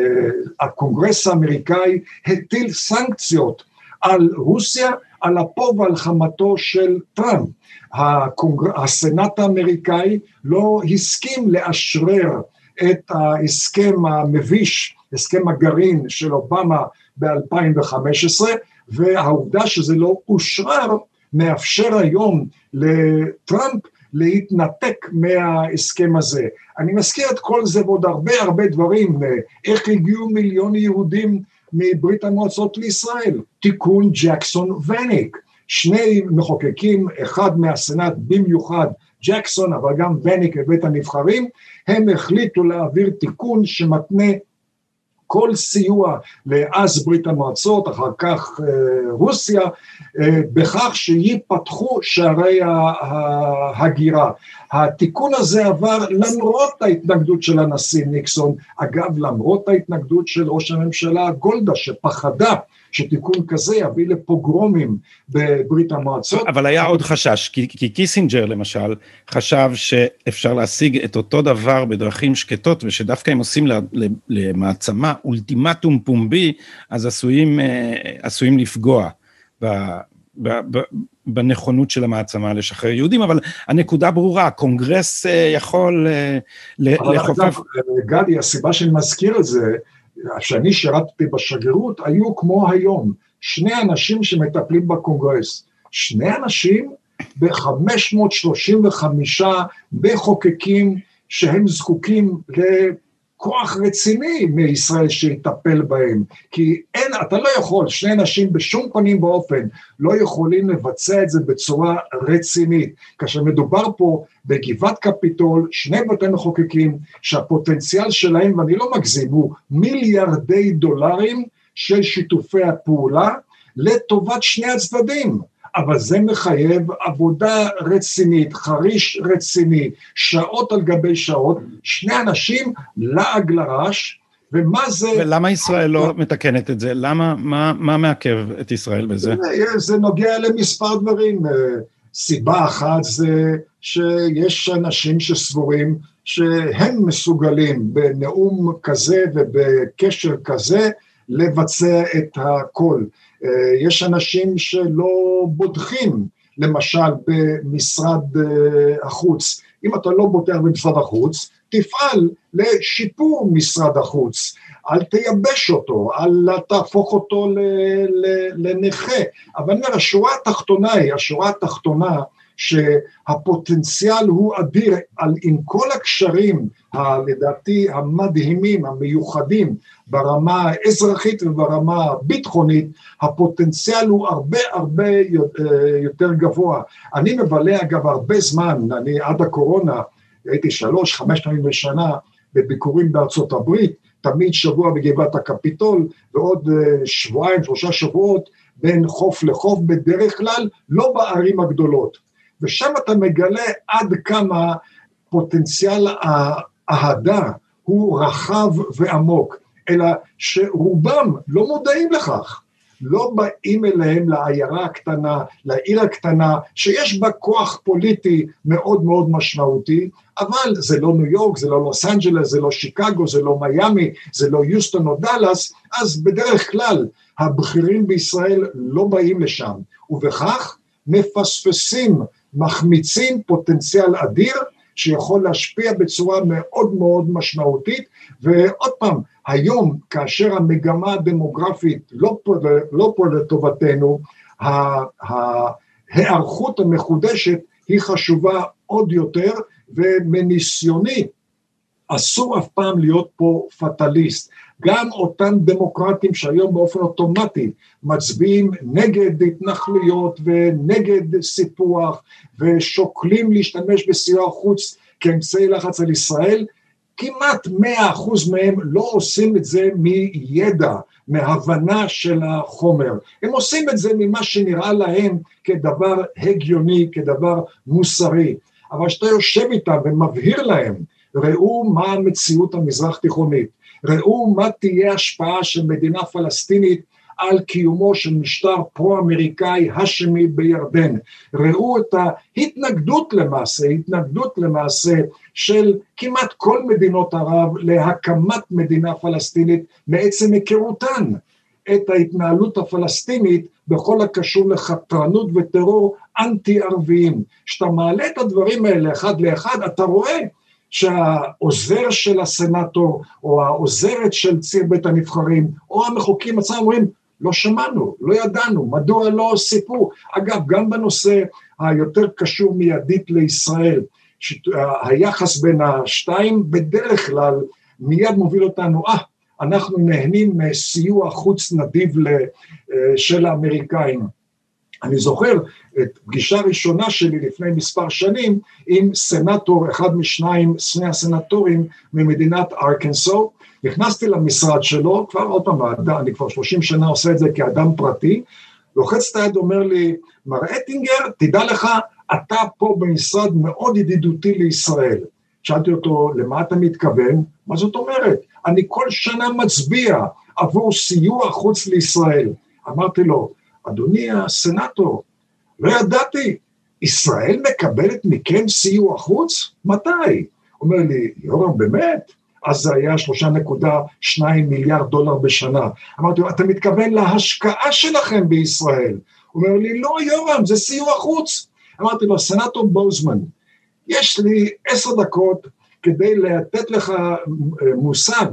הקונגרס האמריקאי הטיל סנקציות על רוסיה, על אפו ועל חמתו של טראמפ. הקונגר... הסנאט האמריקאי לא הסכים לאשרר את ההסכם המביש, הסכם הגרעין של אובמה ב-2015, והעובדה שזה לא אושרר מאפשר היום לטראמפ להתנתק מההסכם הזה. אני מזכיר את כל זה ועוד הרבה הרבה דברים, איך הגיעו מיליון יהודים מברית המועצות לישראל, תיקון ג'קסון וניק, שני מחוקקים, אחד מהסנאט במיוחד ג'קסון, אבל גם וניק בבית הנבחרים, הם החליטו להעביר תיקון שמתנה כל סיוע לאז ברית המועצות, אחר כך אה, רוסיה, אה, בכך שייפתחו שערי ההגירה. התיקון הזה עבר למרות ההתנגדות של הנשיא ניקסון, אגב למרות ההתנגדות של ראש הממשלה גולדה שפחדה שתיקון כזה יביא לפוגרומים בברית המועצות. אבל היה עוד חשש, כי, כי קיסינג'ר למשל חשב שאפשר להשיג את אותו דבר בדרכים שקטות ושדווקא אם עושים למעצמה אולטימטום פומבי אז עשויים, אה, עשויים לפגוע. ב, ב, ב, בנכונות של המעצמה לשחרר יהודים, אבל הנקודה ברורה, הקונגרס אה, יכול אה, לחופף... גדי, הסיבה שאני מזכיר את זה, כשאני שירתתי בשגרירות, היו כמו היום, שני אנשים שמטפלים בקונגרס. שני אנשים ב-535 מחוקקים שהם זקוקים כוח רציני מישראל שיטפל בהם, כי אין, אתה לא יכול, שני אנשים בשום פנים ואופן לא יכולים לבצע את זה בצורה רצינית. כאשר מדובר פה בגבעת קפיטול, שני בתי מחוקקים שהפוטנציאל שלהם, ואני לא מגזים, הוא מיליארדי דולרים של שיתופי הפעולה לטובת שני הצדדים. אבל זה מחייב עבודה רצינית, חריש רציני, שעות על גבי שעות, שני אנשים לעג לרש, ומה זה... ולמה ישראל לא מתקנת את זה? למה, מה, מה מעכב את ישראל בזה? זה נוגע למספר דברים. סיבה אחת זה שיש אנשים שסבורים שהם מסוגלים בנאום כזה ובקשר כזה לבצע את הכל. אה, יש אנשים שלא בוטחים, למשל במשרד אה, החוץ. אם אתה לא בוטח במשרד החוץ, תפעל לשיפור משרד החוץ. אל תייבש אותו, אל תהפוך אותו לנכה. אבל אני אומר, השורה התחתונה היא, השורה התחתונה שהפוטנציאל הוא אדיר על, עם כל הקשרים לדעתי המדהימים, המיוחדים, ברמה האזרחית וברמה הביטחונית, הפוטנציאל הוא הרבה הרבה יותר גבוה. אני מבלה אגב הרבה זמן, אני עד הקורונה הייתי שלוש, חמש פעמים בשנה בביקורים בארצות הברית, תמיד שבוע בגבעת הקפיטול ועוד שבועיים, שלושה שבועות בין חוף לחוף, בדרך כלל לא בערים הגדולות. ושם אתה מגלה עד כמה פוטנציאל האהדה הוא רחב ועמוק, אלא שרובם לא מודעים לכך. לא באים אליהם לעיירה הקטנה, לעיר הקטנה, שיש בה כוח פוליטי מאוד מאוד משמעותי, אבל זה לא ניו יורק, זה לא לוס אנג'לס, זה לא שיקגו, זה לא מיאמי, זה לא יוסטון או דאלאס, אז בדרך כלל הבכירים בישראל לא באים לשם, ובכך מפספסים מחמיצים פוטנציאל אדיר שיכול להשפיע בצורה מאוד מאוד משמעותית, ועוד פעם, היום כאשר המגמה הדמוגרפית לא פה, לא פה לטובתנו, ההיערכות המחודשת היא חשובה עוד יותר, ומניסיוני אסור אף פעם להיות פה פטליסט. גם אותם דמוקרטים שהיום באופן אוטומטי מצביעים נגד התנחלויות ונגד סיפוח ושוקלים להשתמש בסיוע חוץ כאמצעי לחץ על ישראל, כמעט מאה אחוז מהם לא עושים את זה מידע, מהבנה של החומר. הם עושים את זה ממה שנראה להם כדבר הגיוני, כדבר מוסרי. אבל כשאתה יושב איתם ומבהיר להם, ראו מה המציאות המזרח תיכונית, ראו מה תהיה השפעה של מדינה פלסטינית על קיומו של משטר פרו-אמריקאי האשמי בירדן. ראו את ההתנגדות למעשה, התנגדות למעשה של כמעט כל מדינות ערב להקמת מדינה פלסטינית מעצם היכרותן את ההתנהלות הפלסטינית בכל הקשור לחתרנות וטרור אנטי ערביים. כשאתה מעלה את הדברים האלה אחד לאחד, אתה רואה שהעוזר של הסנאטור או העוזרת של ציר בית הנבחרים או המחוקים עצמם אומרים לא שמענו, לא ידענו, מדוע לא סיפרו. אגב, גם בנושא היותר קשור מיידית לישראל, היחס בין השתיים בדרך כלל מיד מוביל אותנו, אה, אנחנו נהנים מסיוע חוץ נדיב של האמריקאים. אני זוכר את פגישה ראשונה שלי לפני מספר שנים עם סנטור, אחד משניים, שני הסנטורים ממדינת ארקנסו, נכנסתי למשרד שלו, כבר עוד פעם, אני כבר 30 שנה עושה את זה כאדם פרטי, לוחץ את היד, אומר לי, מר אטינגר, תדע לך, אתה פה במשרד מאוד ידידותי לישראל. שאלתי אותו, למה אתה מתכוון? מה זאת אומרת? אני כל שנה מצביע עבור סיוע חוץ לישראל. אמרתי לו, אדוני הסנטור, לא ידעתי, ישראל מקבלת מכם סיוע חוץ? מתי? אומר לי, יורם, באמת? אז זה היה 3.2 מיליארד דולר בשנה. אמרתי לו, אתה מתכוון להשקעה שלכם בישראל? הוא אומר לי, לא, יורם, זה סיוע חוץ. אמרתי לו, סנטור בוזמן, יש לי עשר דקות כדי לתת לך אה, מושג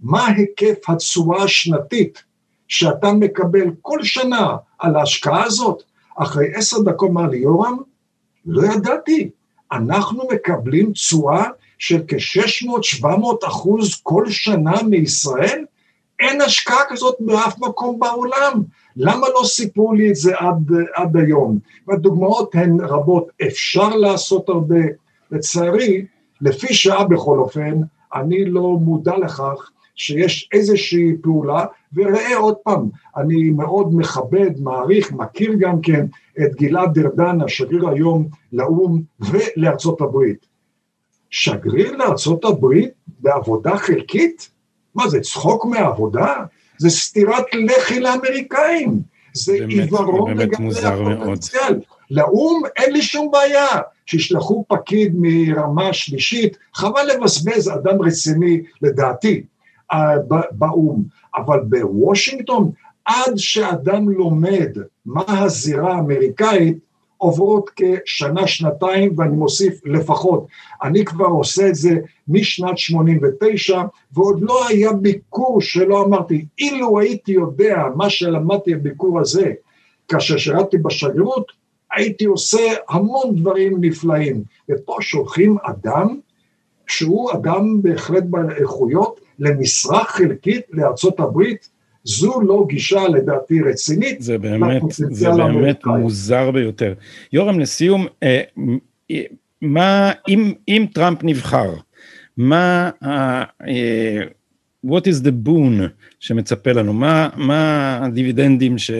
מה היקף התשואה השנתית שאתה מקבל כל שנה על ההשקעה הזאת. אחרי עשר דקות אמר לי, יורם, לא ידעתי, אנחנו מקבלים תשואה של כ-600-700 אחוז כל שנה מישראל? אין השקעה כזאת באף מקום בעולם. למה לא סיפרו לי את זה עד, עד היום? והדוגמאות הן רבות, אפשר לעשות הרבה. לצערי, לפי שעה בכל אופן, אני לא מודע לכך שיש איזושהי פעולה, וראה עוד פעם, אני מאוד מכבד, מעריך, מכיר גם כן את גלעד ארדן, השגריר היום לאו"ם ולארצות הברית. שגריר לארצות הברית בעבודה חלקית? מה זה, צחוק מהעבודה? זה סטירת לחי לאמריקאים. זה עיוורון לגמרי הפוטנציאל. לאו"ם אין לי שום בעיה, שישלחו פקיד מרמה שלישית, חבל לבזבז אדם רציני לדעתי באו"ם, אבל בוושינגטון עד שאדם לומד מה הזירה האמריקאית עוברות כשנה, שנתיים, ואני מוסיף לפחות. אני כבר עושה את זה משנת 89, ועוד לא היה ביקור שלא אמרתי, אילו הייתי יודע מה שלמדתי בביקור הזה, כאשר שירתתי בשגרירות, הייתי עושה המון דברים נפלאים. ופה שולחים אדם שהוא אדם בהחלט בעל איכויות למשרה חלקית לארצות הברית, זו לא גישה לדעתי רצינית. זה באמת, זה באמת מוזר ביותר. יורם, לסיום, אה, אה, מה, אם, אם טראמפ נבחר, מה, אה, what is the boon שמצפה לנו, מה, מה הדיבידנדים ש...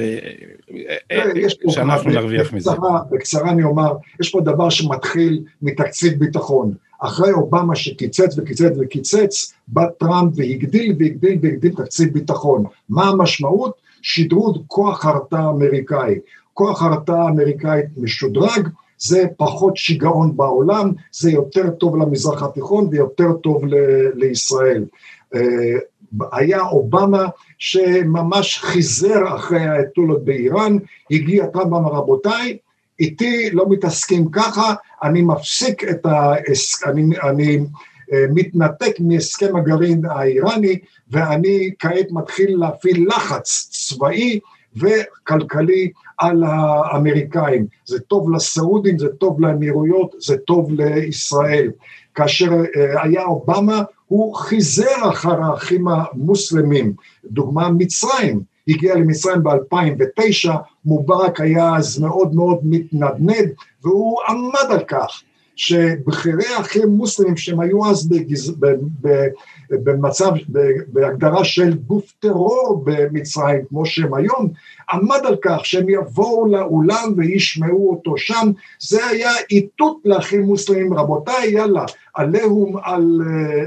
שאנחנו נרוויח מזה? בקצרה אני אומר, יש פה דבר שמתחיל מתקציב ביטחון. אחרי אובמה שקיצץ וקיצץ וקיצץ, בא טראמפ והגדיל והגדיל והגדיל תקציב ביטחון. מה המשמעות? שדרוג כוח הרתעה אמריקאי. כוח הרתעה אמריקאית משודרג, זה פחות שיגעון בעולם, זה יותר טוב למזרח התיכון ויותר טוב ל- לישראל. אה, היה אובמה שממש חיזר אחרי האתולות באיראן, הגיע טראמפ ואמר רבותיי, איתי לא מתעסקים ככה, אני מפסיק את ה... אני, אני אה, מתנתק מהסכם הגרעין האיראני ואני כעת מתחיל להפעיל לחץ צבאי וכלכלי על האמריקאים. זה טוב לסעודים, זה טוב לאמירויות, זה טוב לישראל. כאשר אה, היה אובמה, הוא חיזר אחר האחים המוסלמים, דוגמה מצרים, הגיע למצרים ב-2009, מובארק היה אז מאוד מאוד מתנדנד, והוא עמד על כך שבכירי האחים מוסלמים שהם היו אז בגז... ב... ב... במצב, בהגדרה של גוף טרור במצרים, כמו שהם היום, עמד על כך שהם יבואו לאולם וישמעו אותו שם, זה היה איתות לאחים מוסלמים, רבותיי, יאללה, עליהום על,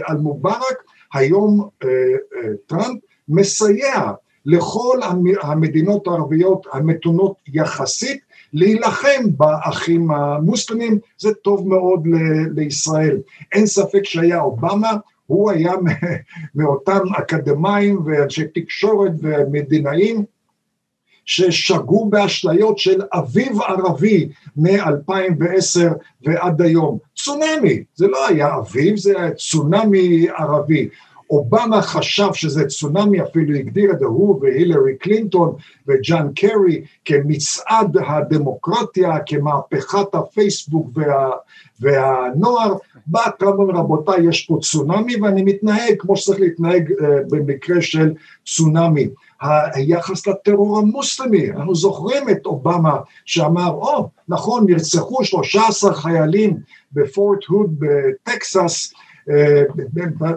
על מובארק, היום אה, אה, טראמפ מסייע לכל המדינות הערביות המתונות יחסית להילחם באחים המוסלמים, זה טוב מאוד לישראל. אין ספק שהיה אובמה, הוא היה מאותם אקדמאים ואנשי תקשורת ומדינאים ששגו באשליות של אביב ערבי מ-2010 ועד היום. צונאמי, זה לא היה אביב, זה היה צונאמי ערבי. אובמה חשב שזה צונאמי, אפילו הגדיר את זה הוא והילרי קלינטון וג'אן קרי כמצעד הדמוקרטיה, כמהפכת הפייסבוק וה, והנוער, בא ואומר רבותיי יש פה צונאמי ואני מתנהג כמו שצריך להתנהג uh, במקרה של צונאמי. היחס לטרור המוסלמי, אנחנו זוכרים את אובמה שאמר, או, oh, נכון, נרצחו 13 חיילים בפורט הוד בטקסס, אה,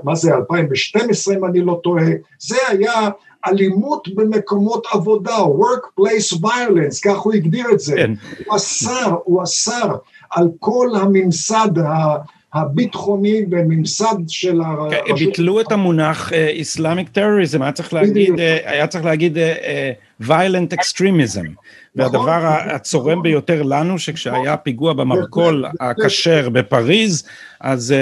מה זה, 2012 אם אני לא טועה, זה היה אלימות במקומות עבודה, workplace violence, כך הוא הגדיר את זה. כן. הוא אסר, הוא אסר על כל הממסד הביטחוני וממסד של הרשות. כן, ביטלו את המונח איסלאמיק uh, טרוריזם, היה צריך להגיד, uh, היה צריך להגיד violent extremism. והדבר נכון. הצורם ביותר לנו, שכשהיה פיגוע במרכול הכשר בפריז, אז,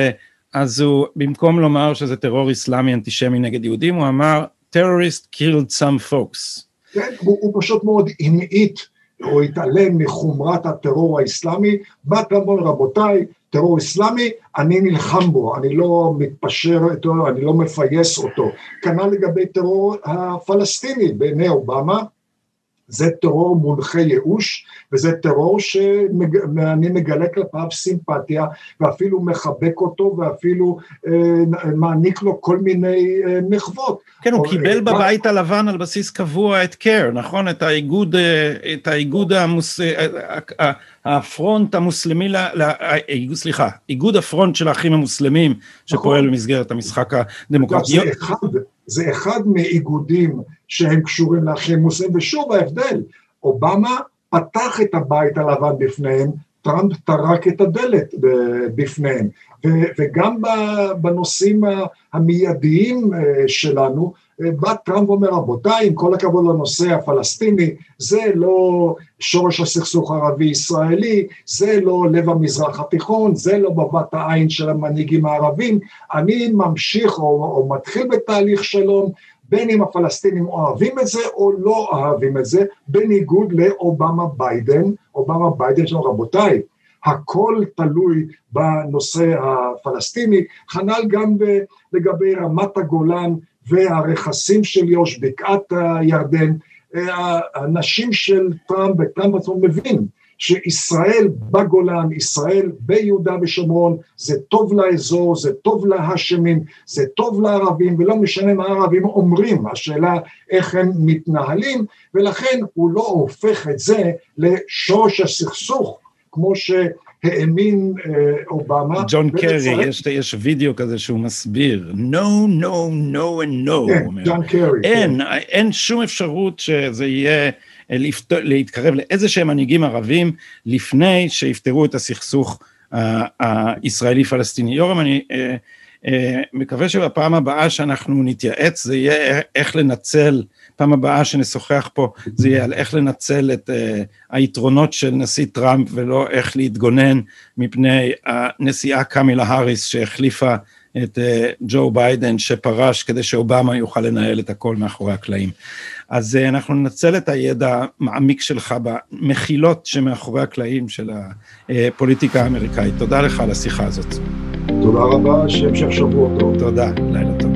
אז הוא, במקום לומר שזה טרור איסלאמי אנטישמי נגד יהודים, הוא אמר, terrorist killed some folks. כן, הוא, הוא פשוט מאוד המעיט או התעלם מחומרת הטרור האסלאמי, בא ואומר רבותיי, טרור אסלאמי, אני נלחם בו, אני לא מתפשר איתו, אני לא מפייס אותו. כנ"ל לגבי טרור הפלסטיני בעיני אובמה, זה טרור מונחה ייאוש, וזה טרור שאני מגלה כלפיו סימפתיה, ואפילו מחבק אותו, ואפילו אה, מעניק לו כל מיני אה, מחוות. כן, הוא קיבל אה, בבית הלבן על בסיס קבוע את קר, נכון? את האיגוד, אה, את האיגוד המוס... אה, הפרונט המוסלמי, ל... סליחה, איגוד הפרונט של האחים המוסלמים, שפועל נכון. במסגרת המשחק הדמוקרטי. זה אחד, זה אחד מאיגודים שהם קשורים לאחים מוסלמים, ושוב ההבדל, אובמה פתח את הבית הלבן בפניהם, טראמפ טרק את הדלת בפניהם, וגם בנושאים המיידיים אה, שלנו, בא טראמפ ואומר, רבותיי, עם כל הכבוד לנושא הפלסטיני, זה לא שורש הסכסוך הערבי-ישראלי, זה לא לב המזרח התיכון, זה לא בבת העין של המנהיגים הערבים, אני ממשיך או, או מתחיל בתהליך שלום, בין אם הפלסטינים אוהבים את זה או לא אוהבים את זה, בניגוד לאובמה ביידן, אובמה ביידן שלנו, רבותיי, הכל תלוי בנושא הפלסטיני, כנ"ל גם לגבי רמת הגולן והרכסים של יו"ש, בקעת הירדן, האנשים של טראמפ וטראמפ עצמו מבין שישראל בגולן, ישראל ביהודה ושומרון, זה טוב לאזור, זה טוב להאשמים, זה טוב לערבים, ולא משנה מה הערבים אומרים, השאלה איך הם מתנהלים, ולכן הוא לא הופך את זה לשורש הסכסוך, כמו ש... האמין אה, אובמה. ג'ון קרי, יש, יש וידאו כזה שהוא מסביר, no, no, no and no. כן, ג'ון קרי. אין, כן. אין שום אפשרות שזה יהיה... אה. להתקרב לאיזה שהם מנהיגים ערבים לפני שיפתרו את הסכסוך הישראלי-פלסטיני. יורם, אני אה, אה, מקווה שבפעם הבאה שאנחנו נתייעץ זה יהיה איך לנצל פעם הבאה שנשוחח פה זה יהיה על איך לנצל את uh, היתרונות של נשיא טראמפ ולא איך להתגונן מפני הנשיאה קמילה האריס שהחליפה את uh, ג'ו ביידן שפרש כדי שאובמה יוכל לנהל את הכל מאחורי הקלעים. אז uh, אנחנו ננצל את הידע המעמיק שלך במחילות שמאחורי הקלעים של הפוליטיקה האמריקאית. תודה לך על השיחה הזאת. תודה רבה, שהמשך שבוע טוב. תודה, לילה טוב.